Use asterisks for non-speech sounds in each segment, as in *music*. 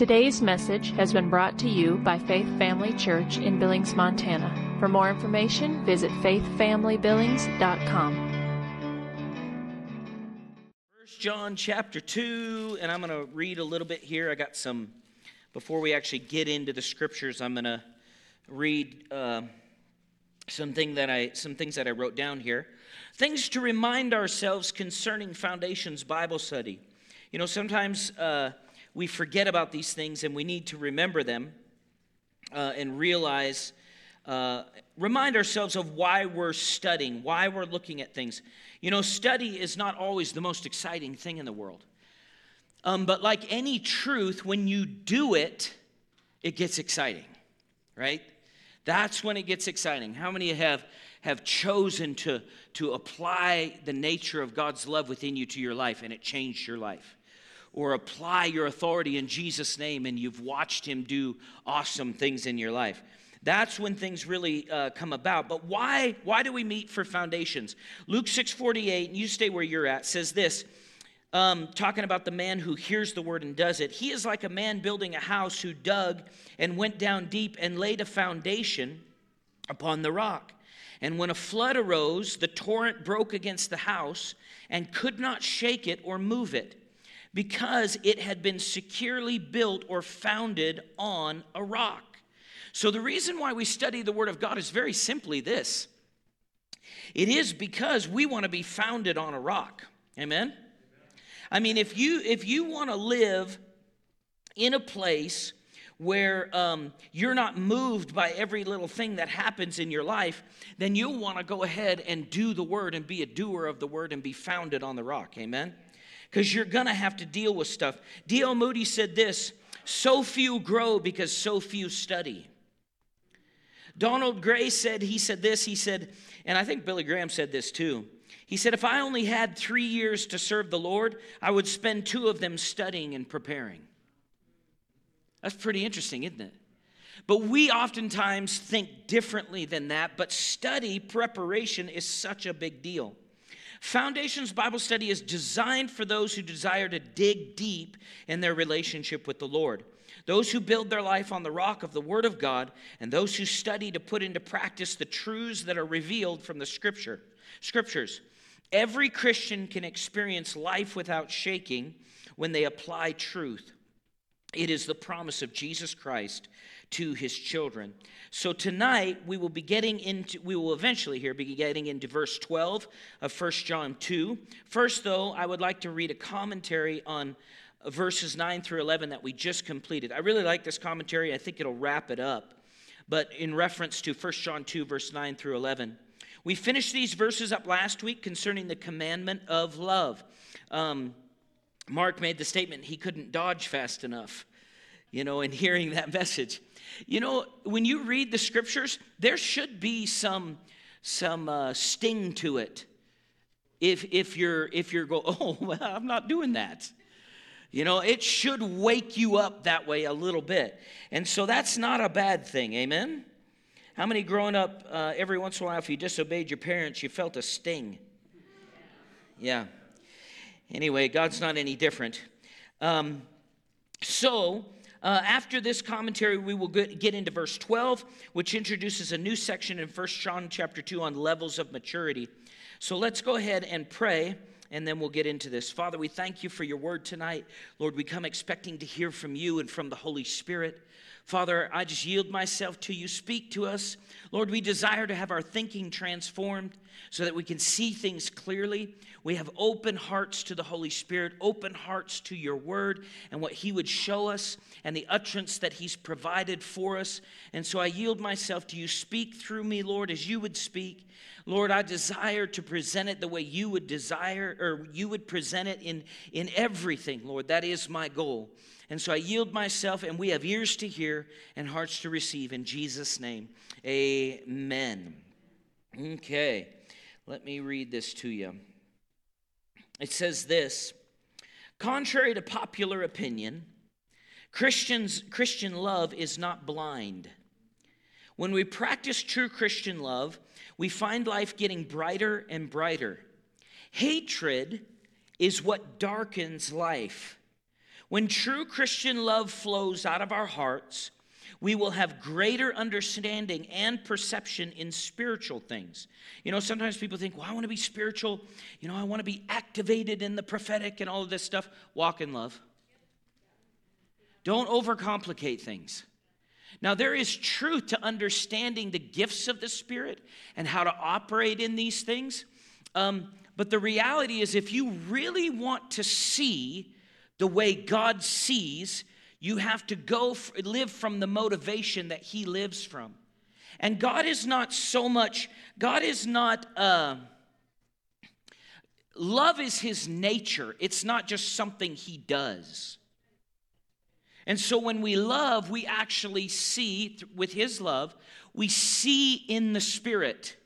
Today's message has been brought to you by Faith Family Church in Billings, Montana. For more information, visit faithfamilybillings.com. First John chapter 2, and I'm going to read a little bit here. I got some, before we actually get into the scriptures, I'm going to read uh, something that I, some things that I wrote down here. Things to remind ourselves concerning Foundations Bible study. You know, sometimes uh, we forget about these things and we need to remember them uh, and realize, uh, remind ourselves of why we're studying, why we're looking at things. You know, study is not always the most exciting thing in the world. Um, but like any truth, when you do it, it gets exciting, right? That's when it gets exciting. How many have, have chosen to, to apply the nature of God's love within you to your life and it changed your life? Or apply your authority in Jesus' name and you've watched him do awesome things in your life. That's when things really uh, come about. But why, why do we meet for foundations? Luke 6:48, and you stay where you're at, says this, um, talking about the man who hears the word and does it. He is like a man building a house who dug and went down deep and laid a foundation upon the rock. And when a flood arose, the torrent broke against the house and could not shake it or move it because it had been securely built or founded on a rock. So, the reason why we study the Word of God is very simply this it is because we want to be founded on a rock. Amen? I mean, if you, if you want to live in a place where um, you're not moved by every little thing that happens in your life, then you'll want to go ahead and do the word and be a doer of the word and be founded on the rock. Amen? Because you're going to have to deal with stuff. D.L. Moody said this so few grow because so few study. Donald Gray said, he said this, he said, and I think Billy Graham said this too. He said, if I only had three years to serve the Lord, I would spend two of them studying and preparing. That's pretty interesting, isn't it? But we oftentimes think differently than that, but study preparation is such a big deal. Foundations Bible Study is designed for those who desire to dig deep in their relationship with the Lord. Those who build their life on the rock of the Word of God, and those who study to put into practice the truths that are revealed from the Scripture. Scriptures. Every Christian can experience life without shaking when they apply truth. It is the promise of Jesus Christ to his children. So tonight we will be getting into, we will eventually here be getting into verse 12 of First John 2. First, though, I would like to read a commentary on verses 9 through 11 that we just completed. I really like this commentary, I think it'll wrap it up. But in reference to First John 2, verse 9 through 11. We finished these verses up last week concerning the commandment of love. Um, Mark made the statement he couldn't dodge fast enough, you know, in hearing that *laughs* message. You know, when you read the scriptures, there should be some some uh, sting to it. If if you're if you're go, *laughs* oh, well, I'm not doing that. You know, it should wake you up that way a little bit. And so that's not a bad thing. Amen. How many growing up, uh, every once in a while, if you disobeyed your parents, you felt a sting? Yeah. Anyway, God's not any different. Um, so, uh, after this commentary, we will get into verse 12, which introduces a new section in 1 John chapter 2 on levels of maturity. So let's go ahead and pray, and then we'll get into this. Father, we thank you for your word tonight. Lord, we come expecting to hear from you and from the Holy Spirit. Father, I just yield myself to you. Speak to us. Lord, we desire to have our thinking transformed so that we can see things clearly. We have open hearts to the Holy Spirit, open hearts to your word and what he would show us and the utterance that he's provided for us. And so I yield myself to you. Speak through me, Lord, as you would speak. Lord, I desire to present it the way you would desire or you would present it in, in everything, Lord. That is my goal. And so I yield myself, and we have ears to hear and hearts to receive. In Jesus' name, amen. Okay, let me read this to you. It says this Contrary to popular opinion, Christians, Christian love is not blind. When we practice true Christian love, we find life getting brighter and brighter. Hatred is what darkens life. When true Christian love flows out of our hearts, we will have greater understanding and perception in spiritual things. You know, sometimes people think, well, I want to be spiritual. You know, I want to be activated in the prophetic and all of this stuff. Walk in love. Don't overcomplicate things. Now, there is truth to understanding the gifts of the Spirit and how to operate in these things. Um, but the reality is, if you really want to see the way God sees, you have to go f- live from the motivation that He lives from. And God is not so much, God is not, uh, love is His nature, it's not just something He does. And so when we love, we actually see, with His love, we see in the Spirit.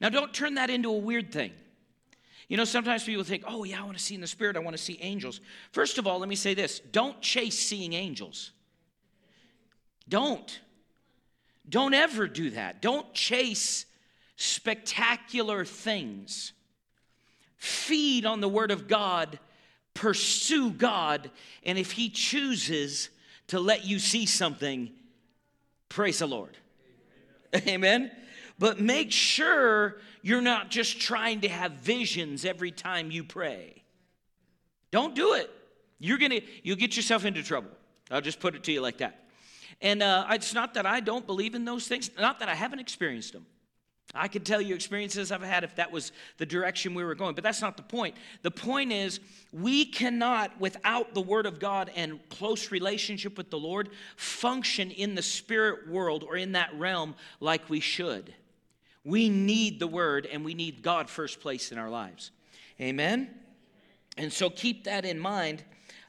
Now, don't turn that into a weird thing. You know, sometimes people think, oh, yeah, I want to see in the Spirit, I want to see angels. First of all, let me say this don't chase seeing angels. Don't. Don't ever do that. Don't chase spectacular things. Feed on the Word of God, pursue God, and if He chooses to let you see something, praise the Lord. Amen. But make sure you're not just trying to have visions every time you pray. Don't do it. You're gonna you'll get yourself into trouble. I'll just put it to you like that. And uh, it's not that I don't believe in those things, not that I haven't experienced them. I could tell you experiences I've had if that was the direction we were going, but that's not the point. The point is, we cannot, without the Word of God and close relationship with the Lord, function in the spirit world or in that realm like we should. We need the Word and we need God first place in our lives. Amen? And so keep that in mind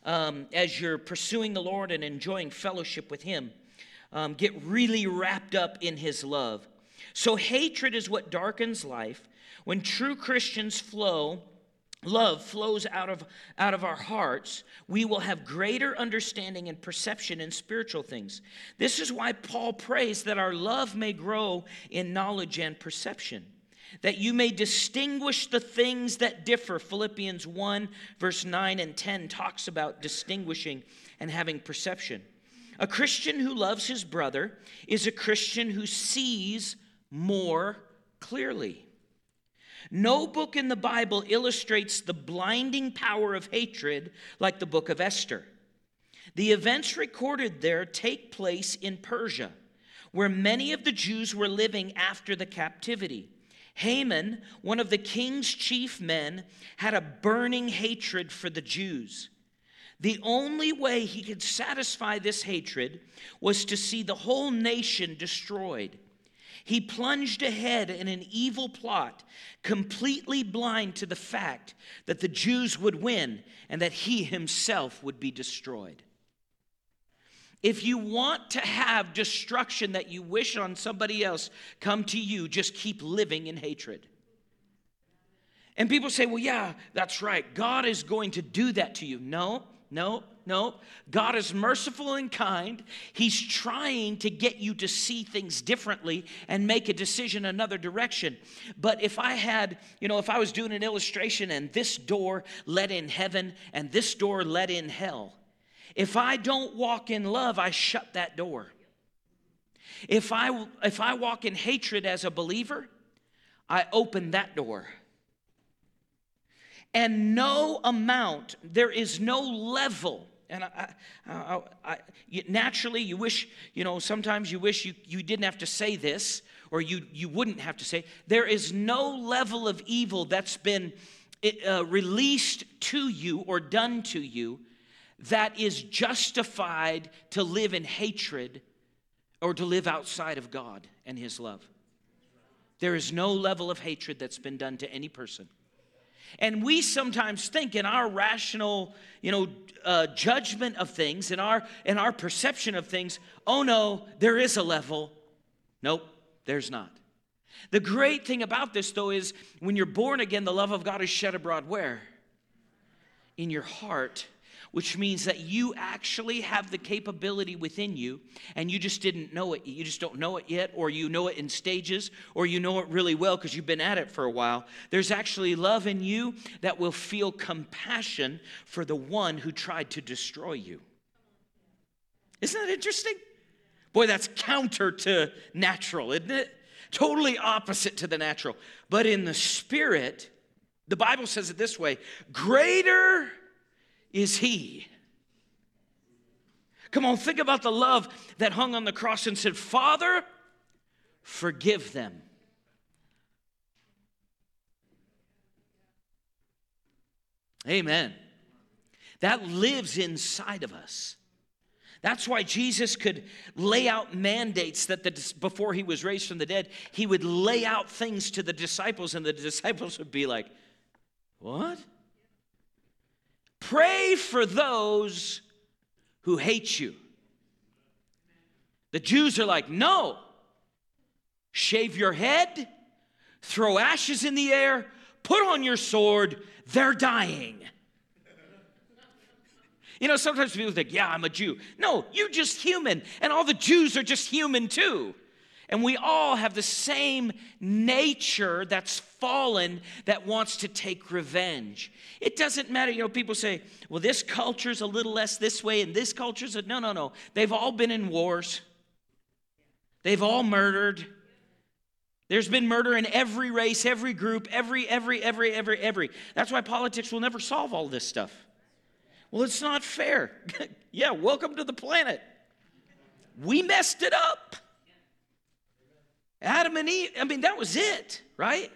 um, as you're pursuing the Lord and enjoying fellowship with Him. Um, get really wrapped up in His love. So, hatred is what darkens life. When true Christians flow, love flows out of, out of our hearts, we will have greater understanding and perception in spiritual things. This is why Paul prays that our love may grow in knowledge and perception, that you may distinguish the things that differ. Philippians 1, verse 9 and 10 talks about distinguishing and having perception. A Christian who loves his brother is a Christian who sees more clearly. No book in the Bible illustrates the blinding power of hatred like the book of Esther. The events recorded there take place in Persia, where many of the Jews were living after the captivity. Haman, one of the king's chief men, had a burning hatred for the Jews. The only way he could satisfy this hatred was to see the whole nation destroyed. He plunged ahead in an evil plot, completely blind to the fact that the Jews would win and that he himself would be destroyed. If you want to have destruction that you wish on somebody else come to you, just keep living in hatred. And people say, well, yeah, that's right. God is going to do that to you. No, no, no. God is merciful and kind. He's trying to get you to see things differently and make a decision another direction. But if I had, you know, if I was doing an illustration and this door led in heaven and this door led in hell, if I don't walk in love, I shut that door. If I if I walk in hatred as a believer, I open that door and no amount, there is no level. And I, I, I, naturally, you wish, you know, sometimes you wish you, you didn't have to say this or you, you wouldn't have to say. There is no level of evil that's been uh, released to you or done to you that is justified to live in hatred or to live outside of God and His love. There is no level of hatred that's been done to any person. And we sometimes think in our rational, you know, uh, judgment of things, in our in our perception of things, oh no, there is a level. Nope, there's not. The great thing about this, though, is when you're born again, the love of God is shed abroad where? In your heart. Which means that you actually have the capability within you and you just didn't know it. You just don't know it yet, or you know it in stages, or you know it really well because you've been at it for a while. There's actually love in you that will feel compassion for the one who tried to destroy you. Isn't that interesting? Boy, that's counter to natural, isn't it? Totally opposite to the natural. But in the spirit, the Bible says it this way greater is He. Come on, think about the love that hung on the cross and said, Father, forgive them. Amen. That lives inside of us. That's why Jesus could lay out mandates that the, before he was raised from the dead, he would lay out things to the disciples, and the disciples would be like, What? Pray for those who hate you. The Jews are like, no. Shave your head, throw ashes in the air, put on your sword, they're dying. You know, sometimes people think, yeah, I'm a Jew. No, you're just human, and all the Jews are just human too. And we all have the same nature that's fallen that wants to take revenge. It doesn't matter. You know, people say, well, this culture's a little less this way, and this culture's a. No, no, no. They've all been in wars, they've all murdered. There's been murder in every race, every group, every, every, every, every, every. That's why politics will never solve all this stuff. Well, it's not fair. *laughs* yeah, welcome to the planet. We messed it up. Adam and Eve, I mean, that was it, right?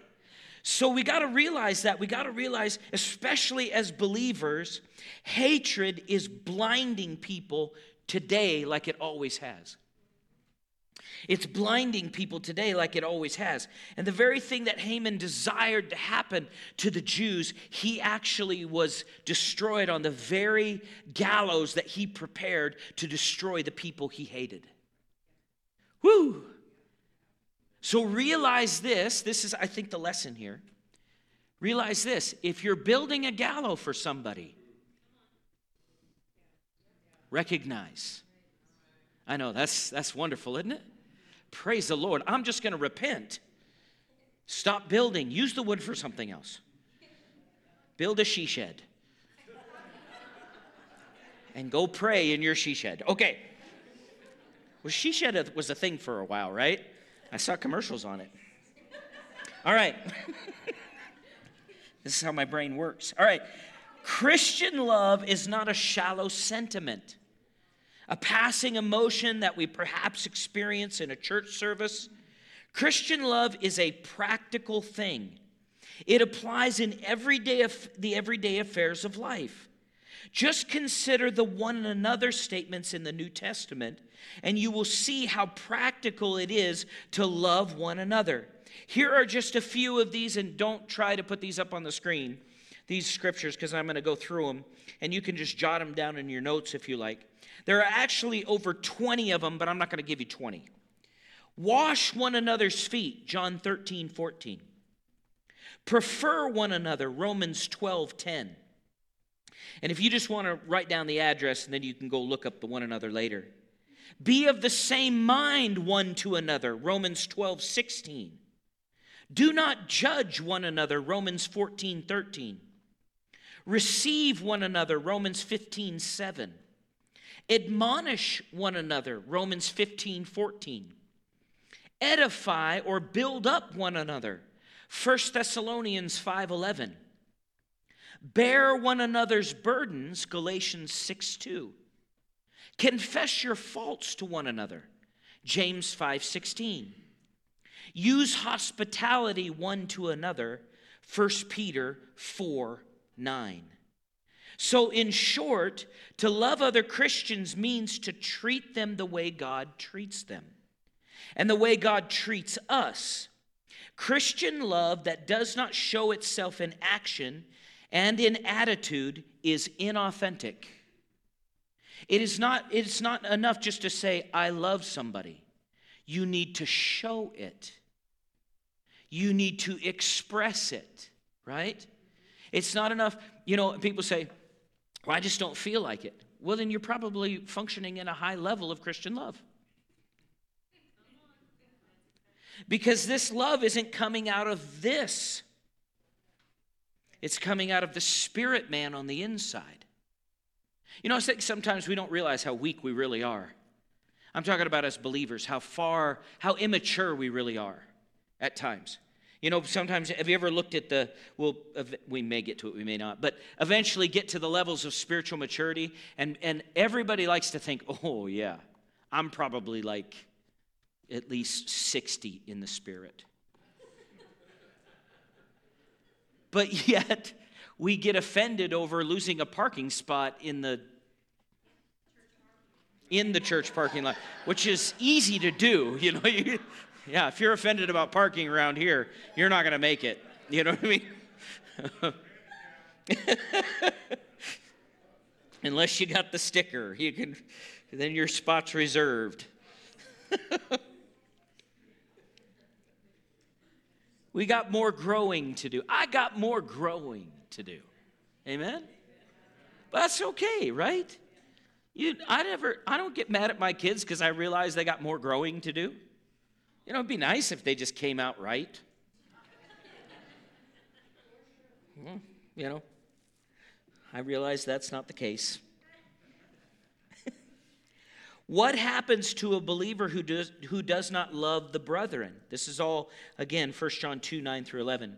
So we got to realize that. We got to realize, especially as believers, hatred is blinding people today like it always has. It's blinding people today like it always has. And the very thing that Haman desired to happen to the Jews, he actually was destroyed on the very gallows that he prepared to destroy the people he hated. Woo! So realize this. This is, I think, the lesson here. Realize this if you're building a gallows for somebody, recognize. I know that's that's wonderful, isn't it? Praise the Lord. I'm just going to repent. Stop building. Use the wood for something else. Build a she shed. And go pray in your she shed. Okay. Well, she shed was a thing for a while, right? I saw commercials on it. All right. *laughs* this is how my brain works. All right. Christian love is not a shallow sentiment, a passing emotion that we perhaps experience in a church service. Christian love is a practical thing. It applies in everyday the everyday affairs of life. Just consider the one another statements in the New Testament, and you will see how practical it is to love one another. Here are just a few of these, and don't try to put these up on the screen, these scriptures, because I'm going to go through them, and you can just jot them down in your notes if you like. There are actually over 20 of them, but I'm not going to give you 20. Wash one another's feet, John 13, 14. Prefer one another, Romans 12, 10. And if you just want to write down the address and then you can go look up the one another later. Be of the same mind one to another, Romans 12, 16. Do not judge one another, Romans 14, 13. Receive one another, Romans 15, 7. Admonish one another, Romans 15, 14. Edify or build up one another, 1 Thessalonians 5, 11. Bear one another's burdens, Galatians 6 2. Confess your faults to one another, James 5 16. Use hospitality one to another, 1 Peter 4 9. So, in short, to love other Christians means to treat them the way God treats them and the way God treats us. Christian love that does not show itself in action and in attitude is inauthentic. It is not, it's not enough just to say, I love somebody. You need to show it, you need to express it, right? It's not enough. You know, people say, Well, I just don't feel like it. Well, then you're probably functioning in a high level of Christian love. Because this love isn't coming out of this, it's coming out of the spirit man on the inside. You know, I think sometimes we don't realize how weak we really are. I'm talking about as believers, how far, how immature we really are at times. You know, sometimes, have you ever looked at the, well, we may get to it, we may not, but eventually get to the levels of spiritual maturity, and, and everybody likes to think, oh, yeah, I'm probably like at least 60 in the spirit. But *laughs* yet, we get offended over losing a parking spot in the in the church parking lot, which is easy to do. *laughs* You know, yeah, if you're offended about parking around here, you're not going to make it. You know what I mean? *laughs* Unless you got the sticker, you can then your spot's reserved. We got more growing to do. I got more growing to do. Amen. But that's okay, right? You, I never, I don't get mad at my kids because I realize they got more growing to do. You know, it'd be nice if they just came out right. Well, you know, I realize that's not the case. What happens to a believer who does, who does not love the brethren? This is all, again, 1 John 2 9 through 11.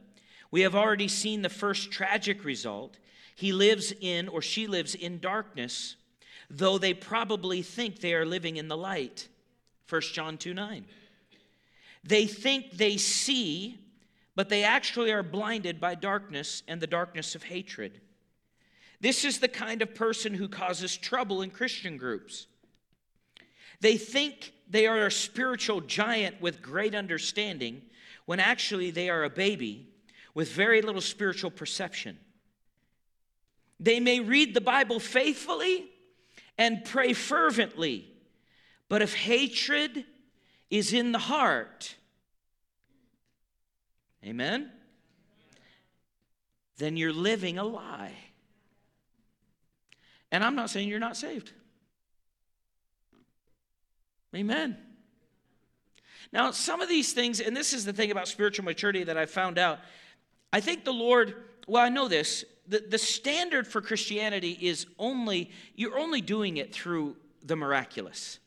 We have already seen the first tragic result. He lives in, or she lives in darkness, though they probably think they are living in the light. 1 John 2 9. They think they see, but they actually are blinded by darkness and the darkness of hatred. This is the kind of person who causes trouble in Christian groups. They think they are a spiritual giant with great understanding when actually they are a baby with very little spiritual perception. They may read the Bible faithfully and pray fervently, but if hatred is in the heart. Amen? Then you're living a lie. And I'm not saying you're not saved. Amen. Now, some of these things, and this is the thing about spiritual maturity that I found out, I think the Lord, well, I know this, the, the standard for Christianity is only, you're only doing it through the miraculous.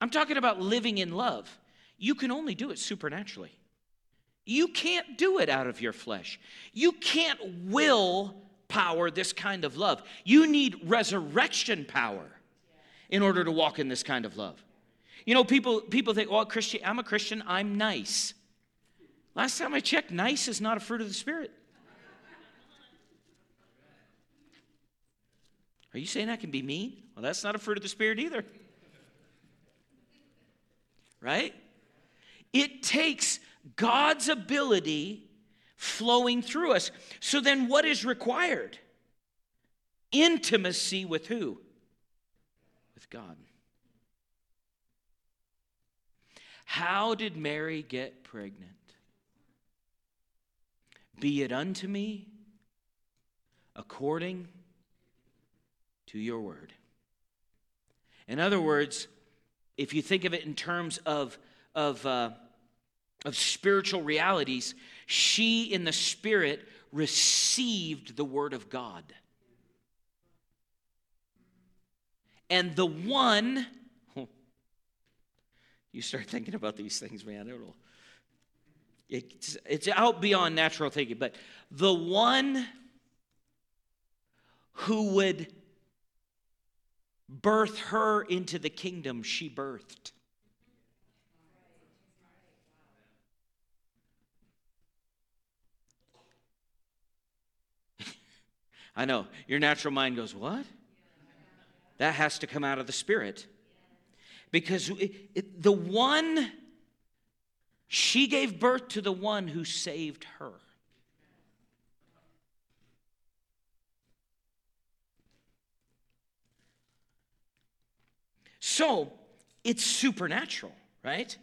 I'm talking about living in love. You can only do it supernaturally. You can't do it out of your flesh. You can't will power this kind of love. You need resurrection power in order to walk in this kind of love. You know, people, people think, oh, well, Christian, I'm a Christian, I'm nice. Last time I checked, nice is not a fruit of the Spirit. Are you saying I can be mean? Well, that's not a fruit of the Spirit either right? It takes God's ability flowing through us. So then, what is required? Intimacy with who? With God. How did Mary get pregnant? Be it unto me according to your word. In other words, if you think of it in terms of, of, uh, of spiritual realities, she in the spirit received the word of God. And the one, you start *laughs* thinking about these things, man, it'll, it's, it's out beyond natural thinking, but the one who would birth her into the kingdom she birthed. *laughs* I know, your natural mind goes, What? That has to come out of the Spirit. Because it, it, the one, she gave birth to the one who saved her. So it's supernatural, right?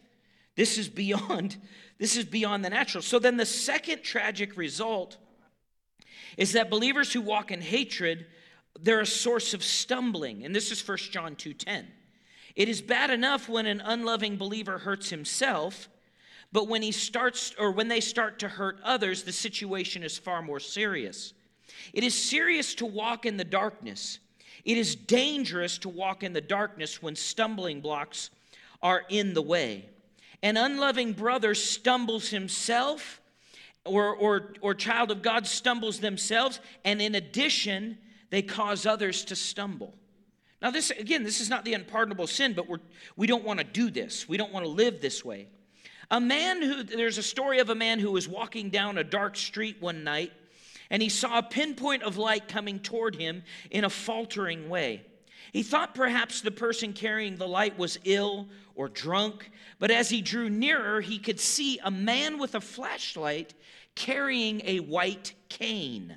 This is beyond *laughs* this is beyond the natural. So then the second tragic result is that believers who walk in hatred they're a source of stumbling. And this is 1 John 2:10. It is bad enough when an unloving believer hurts himself, but when he starts or when they start to hurt others, the situation is far more serious. It is serious to walk in the darkness. It is dangerous to walk in the darkness when stumbling blocks are in the way. An unloving brother stumbles himself, or, or, or child of God stumbles themselves, and in addition, they cause others to stumble. Now, this again, this is not the unpardonable sin, but we're, we don't want to do this. We don't want to live this way. A man who, there's a story of a man who was walking down a dark street one night and he saw a pinpoint of light coming toward him in a faltering way. He thought perhaps the person carrying the light was ill or drunk, but as he drew nearer, he could see a man with a flashlight carrying a white cane.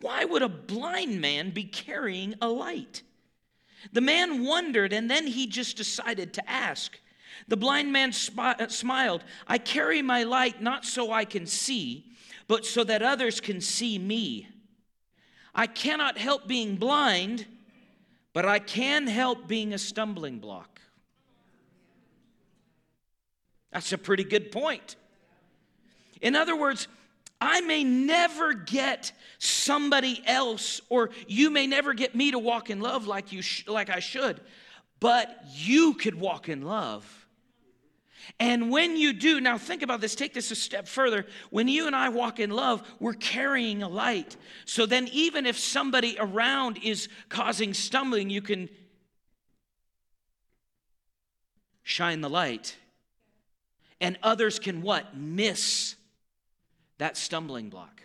Why would a blind man be carrying a light? The man wondered, and then he just decided to ask. The blind man sp- uh, smiled. I carry my light not so I can see, but so that others can see me. I cannot help being blind, but I can help being a stumbling block. That's a pretty good point. In other words, I may never get somebody else, or you may never get me to walk in love like, you sh- like I should, but you could walk in love and when you do, now think about this, take this a step further. When you and I walk in love, we're carrying a light. So then, even if somebody around is causing stumbling, you can shine the light. And others can what? Miss that stumbling block.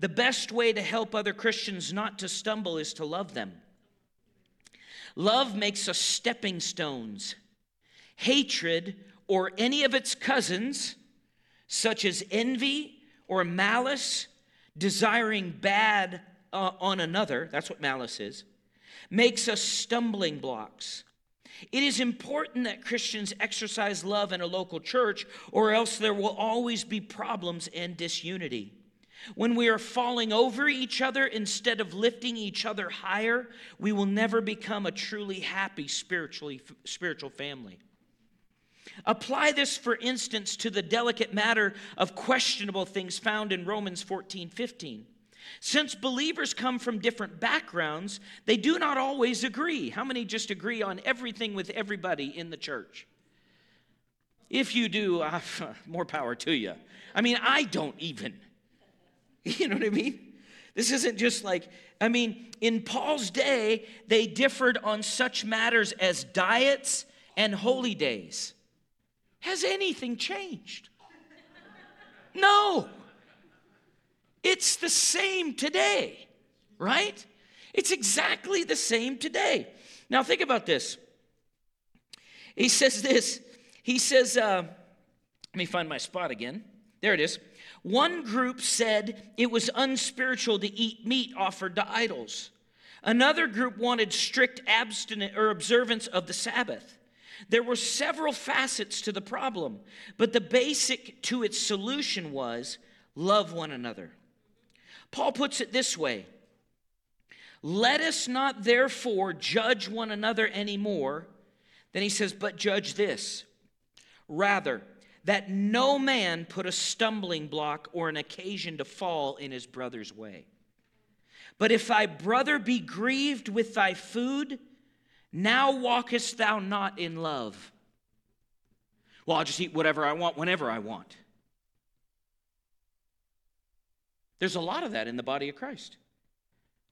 The best way to help other Christians not to stumble is to love them. Love makes us stepping stones. Hatred or any of its cousins, such as envy or malice, desiring bad uh, on another, that's what malice is, makes us stumbling blocks. It is important that Christians exercise love in a local church, or else there will always be problems and disunity. When we are falling over each other instead of lifting each other higher, we will never become a truly happy spiritually, spiritual family. Apply this, for instance, to the delicate matter of questionable things found in Romans 14 15. Since believers come from different backgrounds, they do not always agree. How many just agree on everything with everybody in the church? If you do, *laughs* uh, more power to you. I mean, I don't even. *laughs* You know what I mean? This isn't just like, I mean, in Paul's day, they differed on such matters as diets and holy days. Has anything changed? No. It's the same today, right? It's exactly the same today. Now, think about this. He says this. He says, uh, let me find my spot again. There it is. One group said it was unspiritual to eat meat offered to idols. Another group wanted strict abstinence or observance of the Sabbath. There were several facets to the problem, but the basic to its solution was love one another. Paul puts it this way Let us not therefore judge one another anymore. Then he says, But judge this. Rather, that no man put a stumbling block or an occasion to fall in his brother's way. But if thy brother be grieved with thy food, now walkest thou not in love. Well, I'll just eat whatever I want whenever I want. There's a lot of that in the body of Christ.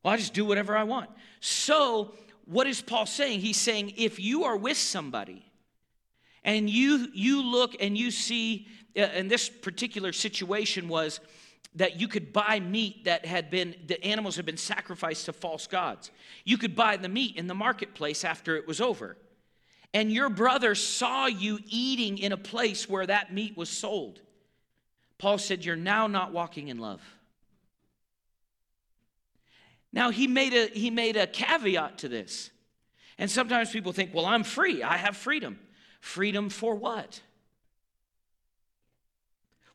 Well, I just do whatever I want. So, what is Paul saying? He's saying if you are with somebody and you you look and you see uh, in this particular situation was that you could buy meat that had been the animals had been sacrificed to false gods you could buy the meat in the marketplace after it was over and your brother saw you eating in a place where that meat was sold paul said you're now not walking in love now he made a he made a caveat to this and sometimes people think well i'm free i have freedom Freedom for what?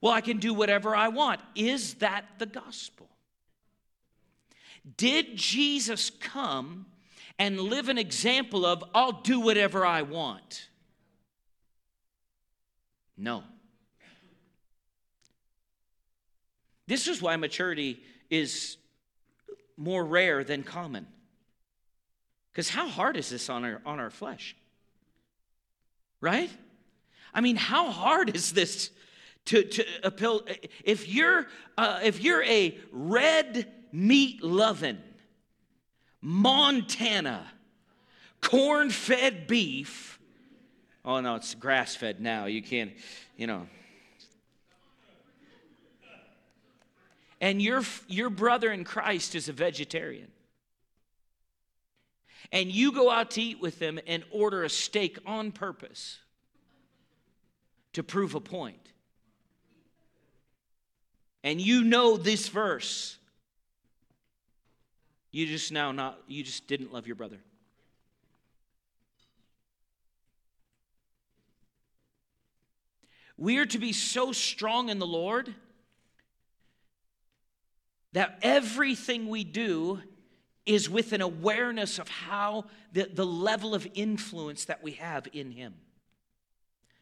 Well, I can do whatever I want. Is that the gospel? Did Jesus come and live an example of, I'll do whatever I want? No. This is why maturity is more rare than common. Because how hard is this on our, on our flesh? Right? I mean, how hard is this to, to appeal? If you're, uh, if you're a red meat loving, Montana, corn fed beef, oh no, it's grass fed now. You can't, you know. And your, your brother in Christ is a vegetarian and you go out to eat with them and order a steak on purpose to prove a point. And you know this verse. You just now not you just didn't love your brother. We are to be so strong in the Lord that everything we do is with an awareness of how the, the level of influence that we have in him.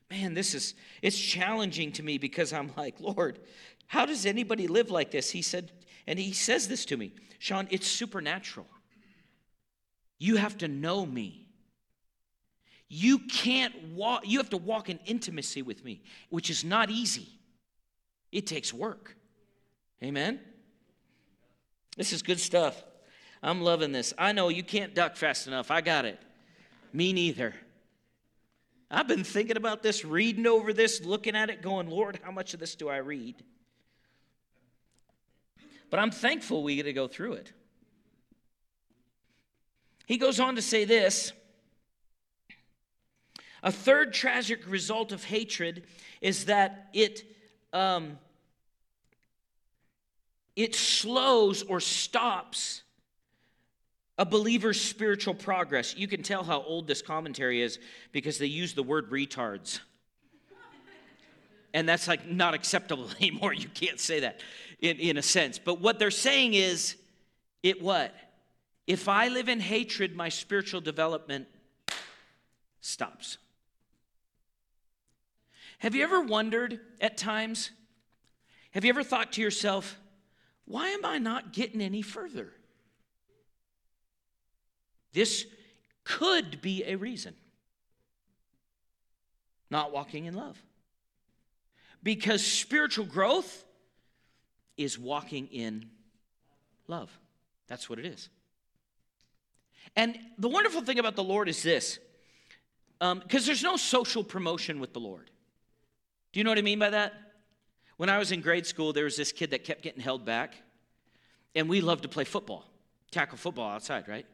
Man this is it's challenging to me because i'm like lord how does anybody live like this? He said and he says this to me sean it's supernatural. You have to know me. You can't walk you have to walk in intimacy with me which is not easy. It takes work. Amen this is good stuff I'm loving this. I know you can't duck fast enough. I got it. Me neither. I've been thinking about this, reading over this, looking at it, going, Lord, how much of this do I read? But I'm thankful we get to go through it. He goes on to say this A third tragic result of hatred is that it. Um, it slows or stops a believer's spiritual progress. You can tell how old this commentary is because they use the word retards. And that's like not acceptable *laughs* anymore. You can't say that in, in a sense. But what they're saying is, it what? If I live in hatred, my spiritual development stops. Have you ever wondered at times? Have you ever thought to yourself, why am I not getting any further? This could be a reason. Not walking in love. Because spiritual growth is walking in love. That's what it is. And the wonderful thing about the Lord is this because um, there's no social promotion with the Lord. Do you know what I mean by that? When I was in grade school, there was this kid that kept getting held back, and we loved to play football, tackle football outside, right?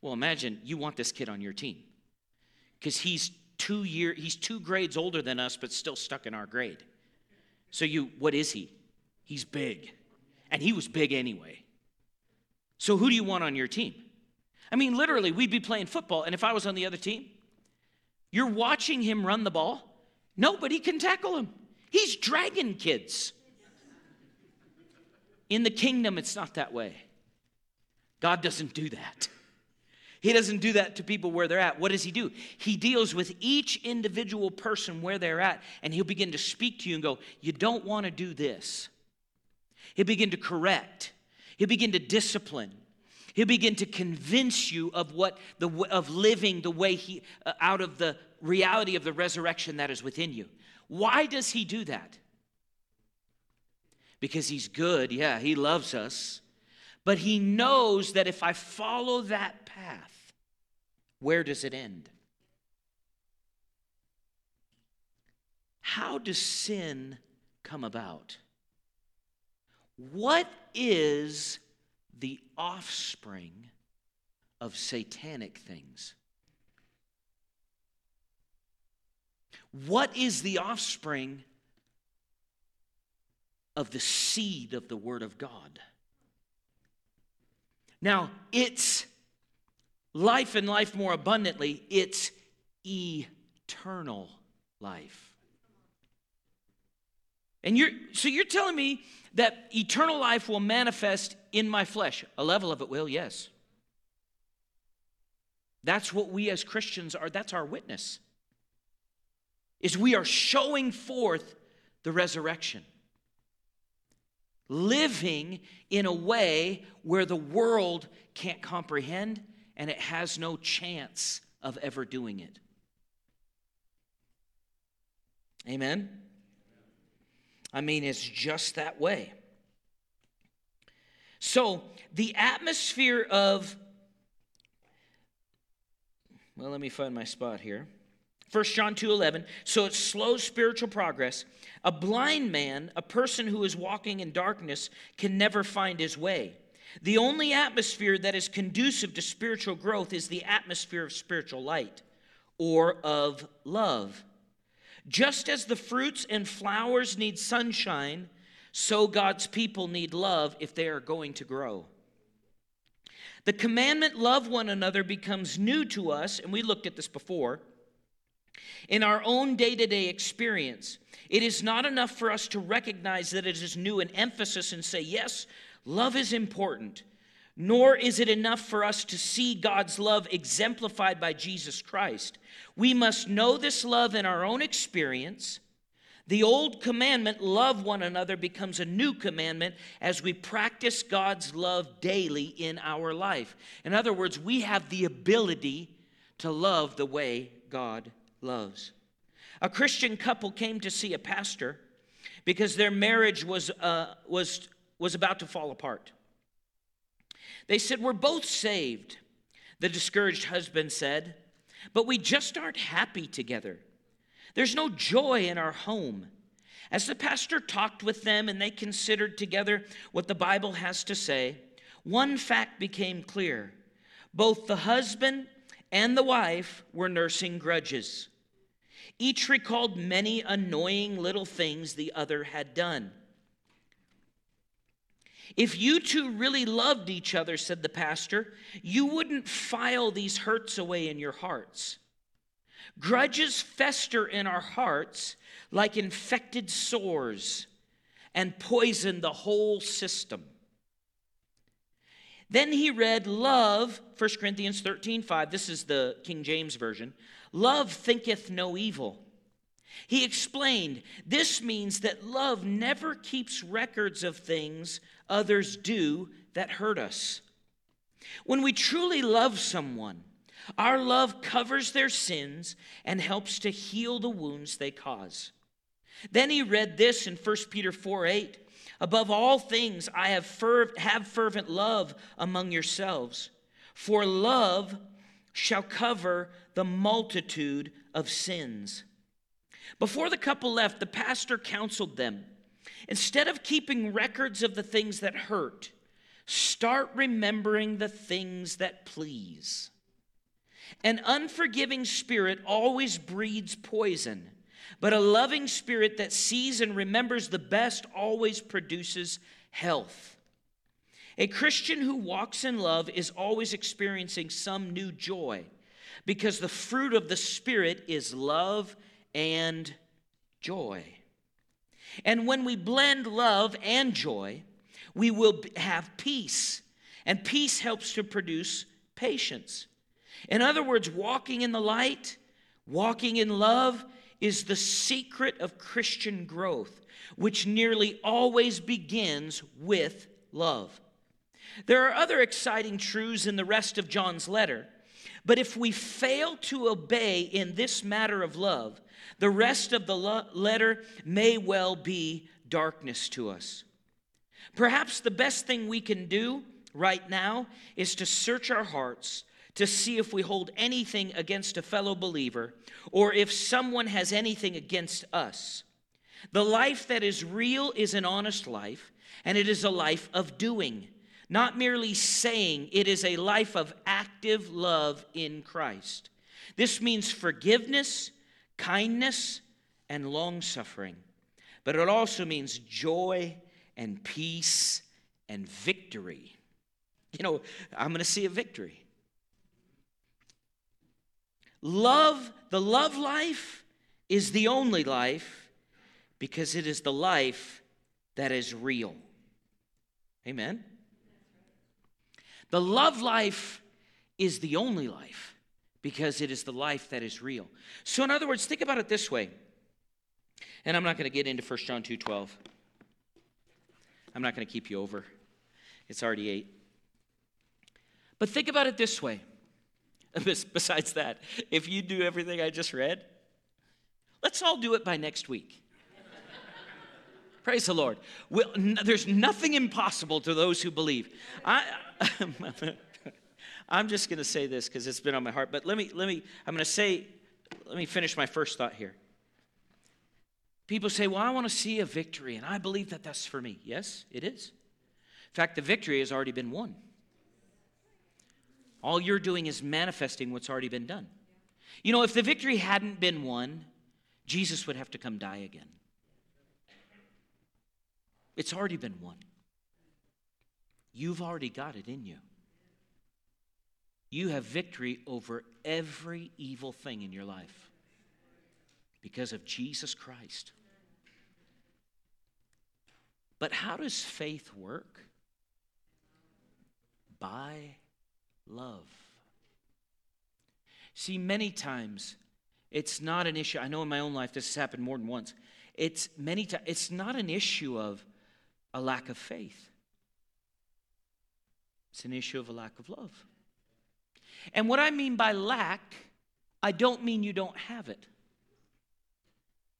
Well, imagine you want this kid on your team because he's two year he's two grades older than us, but still stuck in our grade. So you, what is he? He's big, and he was big anyway. So who do you want on your team? I mean, literally, we'd be playing football, and if I was on the other team, you're watching him run the ball. Nobody can tackle him. He's dragging kids. In the kingdom, it's not that way. God doesn't do that. He doesn't do that to people where they're at. What does he do? He deals with each individual person where they're at, and he'll begin to speak to you and go, You don't want to do this. He'll begin to correct, he'll begin to discipline. He'll begin to convince you of what the of living the way he uh, out of the reality of the resurrection that is within you. Why does he do that? Because he's good. Yeah, he loves us. But he knows that if I follow that path, where does it end? How does sin come about? What is the offspring of satanic things? What is the offspring of the seed of the Word of God? Now, it's life and life more abundantly, it's eternal life. And you're so you're telling me that eternal life will manifest in my flesh. A level of it will, yes. That's what we as Christians are, that's our witness. Is we are showing forth the resurrection. Living in a way where the world can't comprehend and it has no chance of ever doing it. Amen? I mean, it's just that way. So, the atmosphere of, well, let me find my spot here. 1 John 2:11 so it slows spiritual progress a blind man a person who is walking in darkness can never find his way the only atmosphere that is conducive to spiritual growth is the atmosphere of spiritual light or of love just as the fruits and flowers need sunshine, so God's people need love if they are going to grow. The commandment, love one another, becomes new to us, and we looked at this before. In our own day to day experience, it is not enough for us to recognize that it is new and emphasis and say, yes, love is important. Nor is it enough for us to see God's love exemplified by Jesus Christ. We must know this love in our own experience. The old commandment, love one another, becomes a new commandment as we practice God's love daily in our life. In other words, we have the ability to love the way God loves. A Christian couple came to see a pastor because their marriage was, uh, was, was about to fall apart. They said, We're both saved, the discouraged husband said, but we just aren't happy together. There's no joy in our home. As the pastor talked with them and they considered together what the Bible has to say, one fact became clear. Both the husband and the wife were nursing grudges. Each recalled many annoying little things the other had done. If you two really loved each other, said the pastor, you wouldn't file these hurts away in your hearts. Grudges fester in our hearts like infected sores and poison the whole system. Then he read love, 1 Corinthians 13 5. This is the King James Version. Love thinketh no evil. He explained this means that love never keeps records of things others do that hurt us. When we truly love someone, our love covers their sins and helps to heal the wounds they cause. Then he read this in 1 Peter 4 8. Above all things, I have, ferv- have fervent love among yourselves, for love shall cover the multitude of sins. Before the couple left, the pastor counseled them Instead of keeping records of the things that hurt, start remembering the things that please. An unforgiving spirit always breeds poison, but a loving spirit that sees and remembers the best always produces health. A Christian who walks in love is always experiencing some new joy because the fruit of the Spirit is love and joy. And when we blend love and joy, we will have peace. And peace helps to produce patience. In other words, walking in the light, walking in love, is the secret of Christian growth, which nearly always begins with love. There are other exciting truths in the rest of John's letter, but if we fail to obey in this matter of love, the rest of the letter may well be darkness to us. Perhaps the best thing we can do right now is to search our hearts to see if we hold anything against a fellow believer or if someone has anything against us. The life that is real is an honest life, and it is a life of doing, not merely saying, it is a life of active love in Christ. This means forgiveness kindness and long suffering, but it also means joy and peace and victory. You know, I'm going to see a victory. Love, the love life is the only life because it is the life that is real. Amen. The love life is the only life because it is the life that is real. So in other words, think about it this way. And I'm not going to get into 1 John 2:12. I'm not going to keep you over. It's already 8. But think about it this way. *laughs* Besides that, if you do everything I just read, let's all do it by next week. Praise the Lord. Well, n- there's nothing impossible to those who believe. I, *laughs* I'm just going to say this because it's been on my heart. But let me, let me, I'm going to say, let me finish my first thought here. People say, well, I want to see a victory, and I believe that that's for me. Yes, it is. In fact, the victory has already been won. All you're doing is manifesting what's already been done. You know, if the victory hadn't been won, Jesus would have to come die again. It's already been won. You've already got it in you. You have victory over every evil thing in your life because of Jesus Christ. But how does faith work? By love. See, many times it's not an issue. I know in my own life this has happened more than once. It's many times it's not an issue of a lack of faith. It's an issue of a lack of love. And what I mean by lack, I don't mean you don't have it.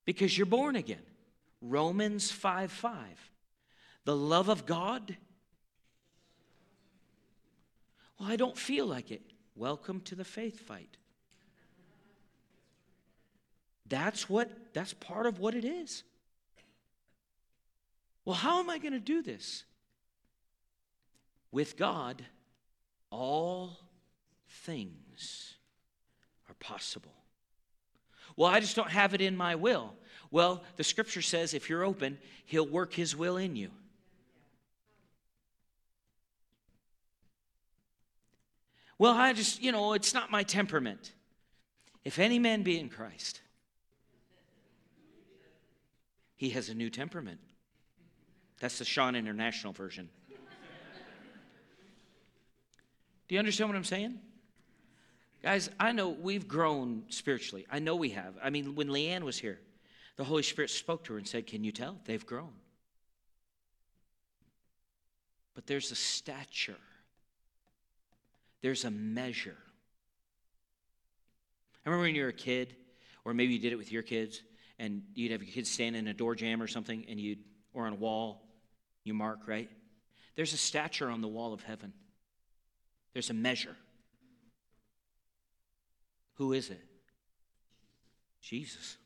Because you're born again. Romans 5 5. The love of God well, I don't feel like it. Welcome to the faith fight. That's what that's part of what it is. Well, how am I going to do this? With God, all things are possible. Well, I just don't have it in my will. Well, the scripture says if you're open, he'll work his will in you. Well, I just, you know, it's not my temperament. If any man be in Christ, he has a new temperament. That's the Sean International version. Do you understand what I'm saying? Guys, I know we've grown spiritually. I know we have. I mean, when Leanne was here, the Holy Spirit spoke to her and said, Can you tell? They've grown. But there's a stature there's a measure. I remember when you were a kid, or maybe you did it with your kids, and you'd have your kids stand in a door jamb or something, and you'd, or on a wall, you mark, right? There's a stature on the wall of heaven. There's a measure. Who is it? Jesus.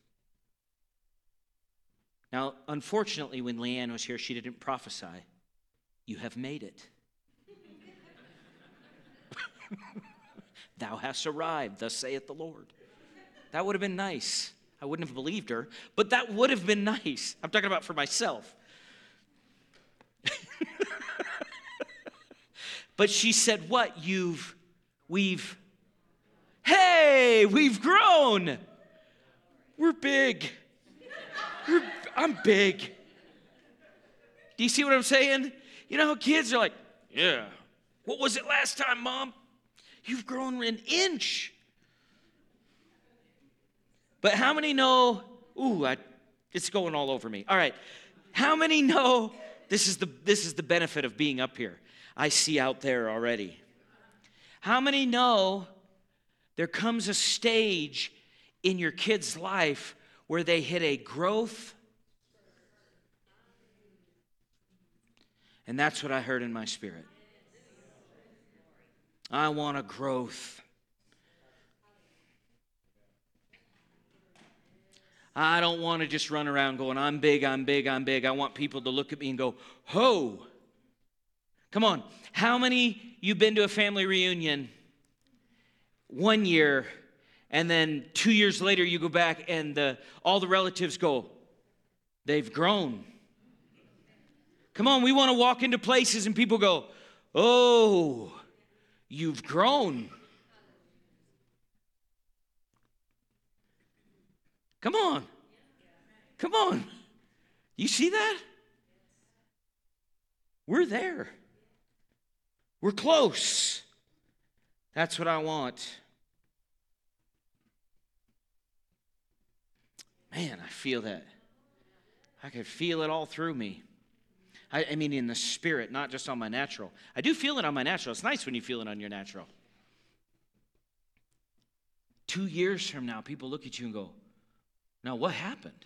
Now, unfortunately, when Leanne was here, she didn't prophesy. You have made it. *laughs* Thou hast arrived, thus saith the Lord. That would have been nice. I wouldn't have believed her, but that would have been nice. I'm talking about for myself. *laughs* but she said, What? You've, we've, hey, we've grown. We're big. We're, I'm big. Do you see what I'm saying? You know, kids are like, Yeah. What was it last time, mom? You've grown an inch. But how many know? Ooh, I, it's going all over me. All right. How many know this is the this is the benefit of being up here? I see out there already. How many know there comes a stage in your kid's life where they hit a growth? And that's what I heard in my spirit. I want a growth. I don't want to just run around going, I'm big, I'm big, I'm big. I want people to look at me and go, ho. Come on. How many you been to a family reunion one year and then two years later you go back and the, all the relatives go, they've grown. Come on, we want to walk into places and people go, oh, You've grown. Come on. Come on. You see that? We're there. We're close. That's what I want. Man, I feel that. I can feel it all through me. I, I, mean, in the spirit, not just on my natural. I do feel it on my natural. It's nice when you feel it on your natural. Two years from now, people look at you and go, Now, what happened? *laughs*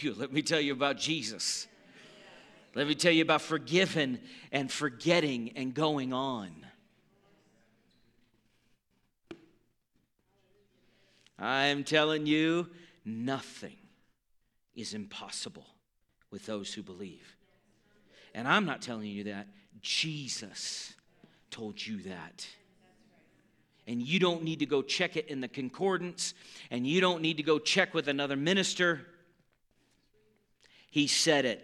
You, let me tell you about Jesus. Let me tell you about forgiving and forgetting and going on. I'm telling you, nothing is impossible with those who believe. And I'm not telling you that. Jesus told you that. And you don't need to go check it in the concordance, and you don't need to go check with another minister. He said it.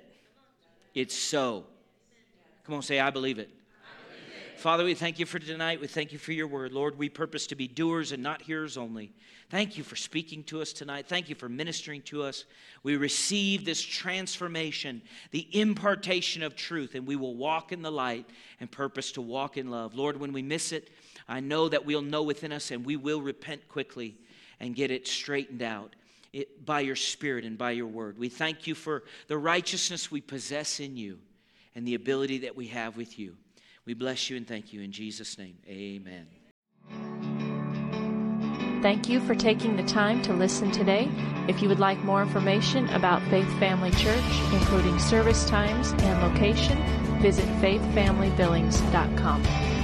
It's so. Come on, say, I believe it. Father, we thank you for tonight. We thank you for your word. Lord, we purpose to be doers and not hearers only. Thank you for speaking to us tonight. Thank you for ministering to us. We receive this transformation, the impartation of truth, and we will walk in the light and purpose to walk in love. Lord, when we miss it, I know that we'll know within us and we will repent quickly and get it straightened out. It, by your spirit and by your word. We thank you for the righteousness we possess in you and the ability that we have with you. We bless you and thank you in Jesus' name. Amen. Thank you for taking the time to listen today. If you would like more information about Faith Family Church, including service times and location, visit faithfamilybillings.com.